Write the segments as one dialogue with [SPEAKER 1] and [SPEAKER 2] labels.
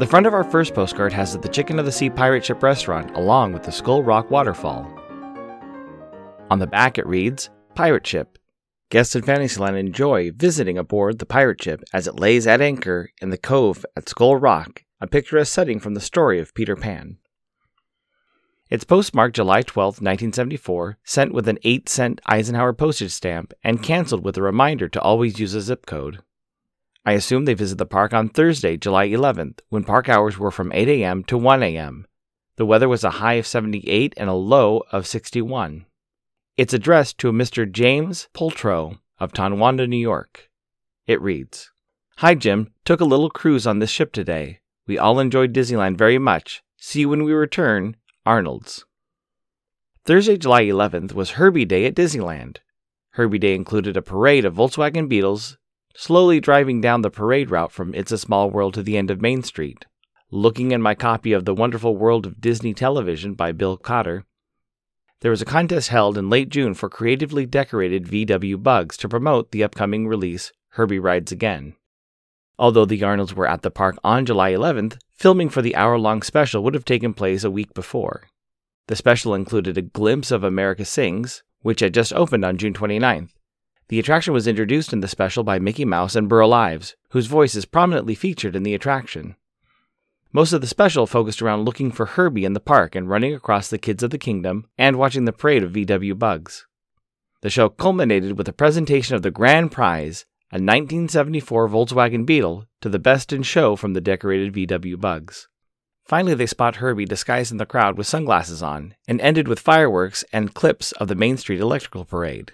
[SPEAKER 1] The front of our first postcard has the Chicken of the Sea pirate ship restaurant along with the Skull Rock waterfall. On the back it reads Pirate Ship. Guests in Fantasyland enjoy visiting aboard the pirate ship as it lays at anchor in the cove at Skull Rock, a picturesque setting from the story of Peter Pan. It's postmarked July 12, 1974, sent with an 8 cent Eisenhower postage stamp, and canceled with a reminder to always use a zip code. I assume they visit the park on Thursday, July 11th, when park hours were from 8 a.m. to 1 a.m. The weather was a high of 78 and a low of 61. It's addressed to a Mr. James Pultro of Tonawanda, New York. It reads Hi, Jim. Took a little cruise on this ship today. We all enjoyed Disneyland very much. See you when we return. Arnold's. Thursday, July 11th was Herbie Day at Disneyland. Herbie Day included a parade of Volkswagen Beetles slowly driving down the parade route from It's a Small World to the end of Main Street. Looking in my copy of The Wonderful World of Disney Television by Bill Cotter, there was a contest held in late June for creatively decorated VW bugs to promote the upcoming release Herbie Rides Again. Although the Arnolds were at the park on July 11th, filming for the hour long special would have taken place a week before. The special included a glimpse of America Sings, which had just opened on June 29th, the attraction was introduced in the special by Mickey Mouse and Burl Ives, whose voice is prominently featured in the attraction. Most of the special focused around looking for Herbie in the park and running across the Kids of the Kingdom and watching the parade of VW bugs. The show culminated with a presentation of the grand prize, a 1974 Volkswagen Beetle, to the best in show from the decorated VW bugs. Finally, they spot Herbie disguised in the crowd with sunglasses on, and ended with fireworks and clips of the Main Street Electrical Parade.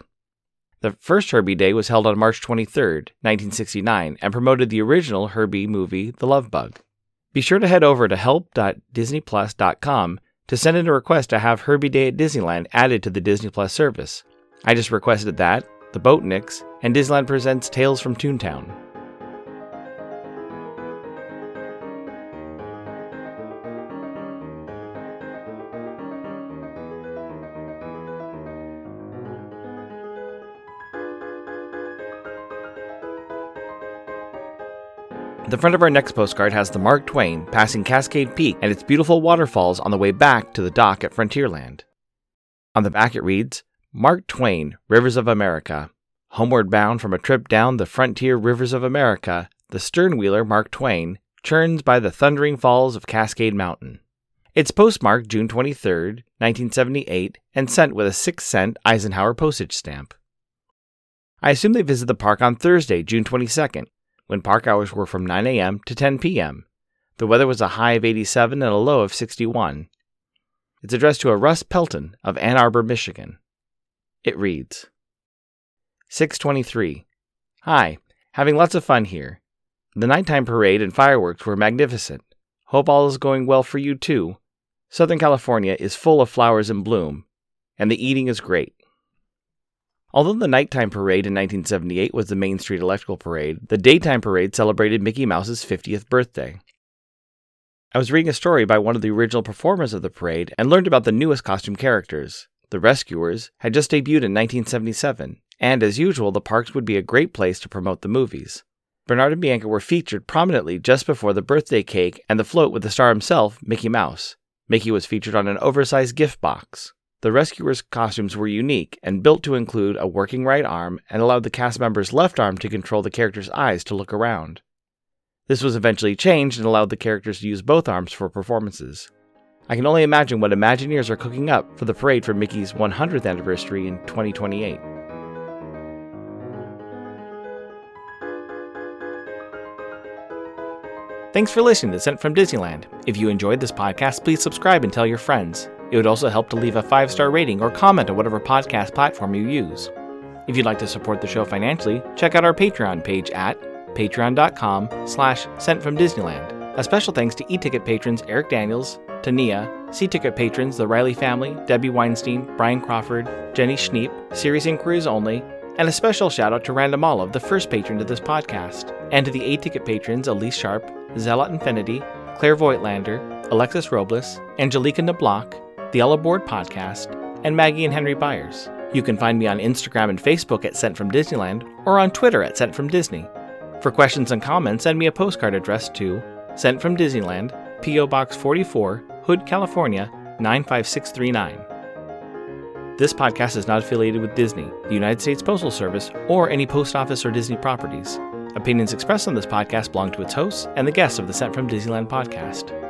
[SPEAKER 1] The first Herbie Day was held on March 23, 1969, and promoted the original Herbie movie, The Love Bug. Be sure to head over to help.disneyplus.com to send in a request to have Herbie Day at Disneyland added to the Disney Plus service. I just requested that, The Boatniks, and Disneyland Presents Tales from Toontown. The front of our next postcard has the Mark Twain passing Cascade Peak and its beautiful waterfalls on the way back to the dock at Frontierland. On the back it reads Mark Twain, Rivers of America. Homeward bound from a trip down the frontier rivers of America, the sternwheeler Mark Twain churns by the thundering falls of Cascade Mountain. It's postmarked June 23, 1978, and sent with a 6 cent Eisenhower postage stamp. I assume they visit the park on Thursday, June 22nd, when park hours were from 9 a.m. to 10 p.m. The weather was a high of 87 and a low of 61. It's addressed to a Russ Pelton of Ann Arbor, Michigan. It reads 623. Hi, having lots of fun here. The nighttime parade and fireworks were magnificent. Hope all is going well for you too. Southern California is full of flowers in bloom, and the eating is great. Although the nighttime parade in 1978 was the Main Street Electrical Parade, the daytime parade celebrated Mickey Mouse's 50th birthday. I was reading a story by one of the original performers of the parade and learned about the newest costume characters. The Rescuers had just debuted in 1977, and as usual, the parks would be a great place to promote the movies. Bernard and Bianca were featured prominently just before the birthday cake and the float with the star himself, Mickey Mouse. Mickey was featured on an oversized gift box. The rescuers' costumes were unique and built to include a working right arm and allowed the cast member's left arm to control the character's eyes to look around. This was eventually changed and allowed the characters to use both arms for performances. I can only imagine what Imagineers are cooking up for the parade for Mickey's 100th anniversary in 2028. Thanks for listening to Sent from Disneyland. If you enjoyed this podcast, please subscribe and tell your friends. It would also help to leave a five star rating or comment on whatever podcast platform you use. If you'd like to support the show financially, check out our Patreon page at patreon.com slash sent from Disneyland. A special thanks to e-ticket patrons Eric Daniels, Tania, C-ticket patrons the Riley family, Debbie Weinstein, Brian Crawford, Jenny Schneep, Serious Inquiries Only, and a special shout out to Random Olive, the first patron to this podcast, and to the A-ticket patrons Elise Sharp, Zealot Infinity, Claire Voigtlander, Alexis Robles, Angelica Nablock, the Yellow Board Podcast, and Maggie and Henry Byers. You can find me on Instagram and Facebook at Sent from Disneyland or on Twitter at Sent from Disney. For questions and comments, send me a postcard addressed to Sent from Disneyland, P.O. Box 44, Hood, California 95639. This podcast is not affiliated with Disney, the United States Postal Service, or any post office or Disney properties. Opinions expressed on this podcast belong to its hosts and the guests of the Sent from Disneyland podcast.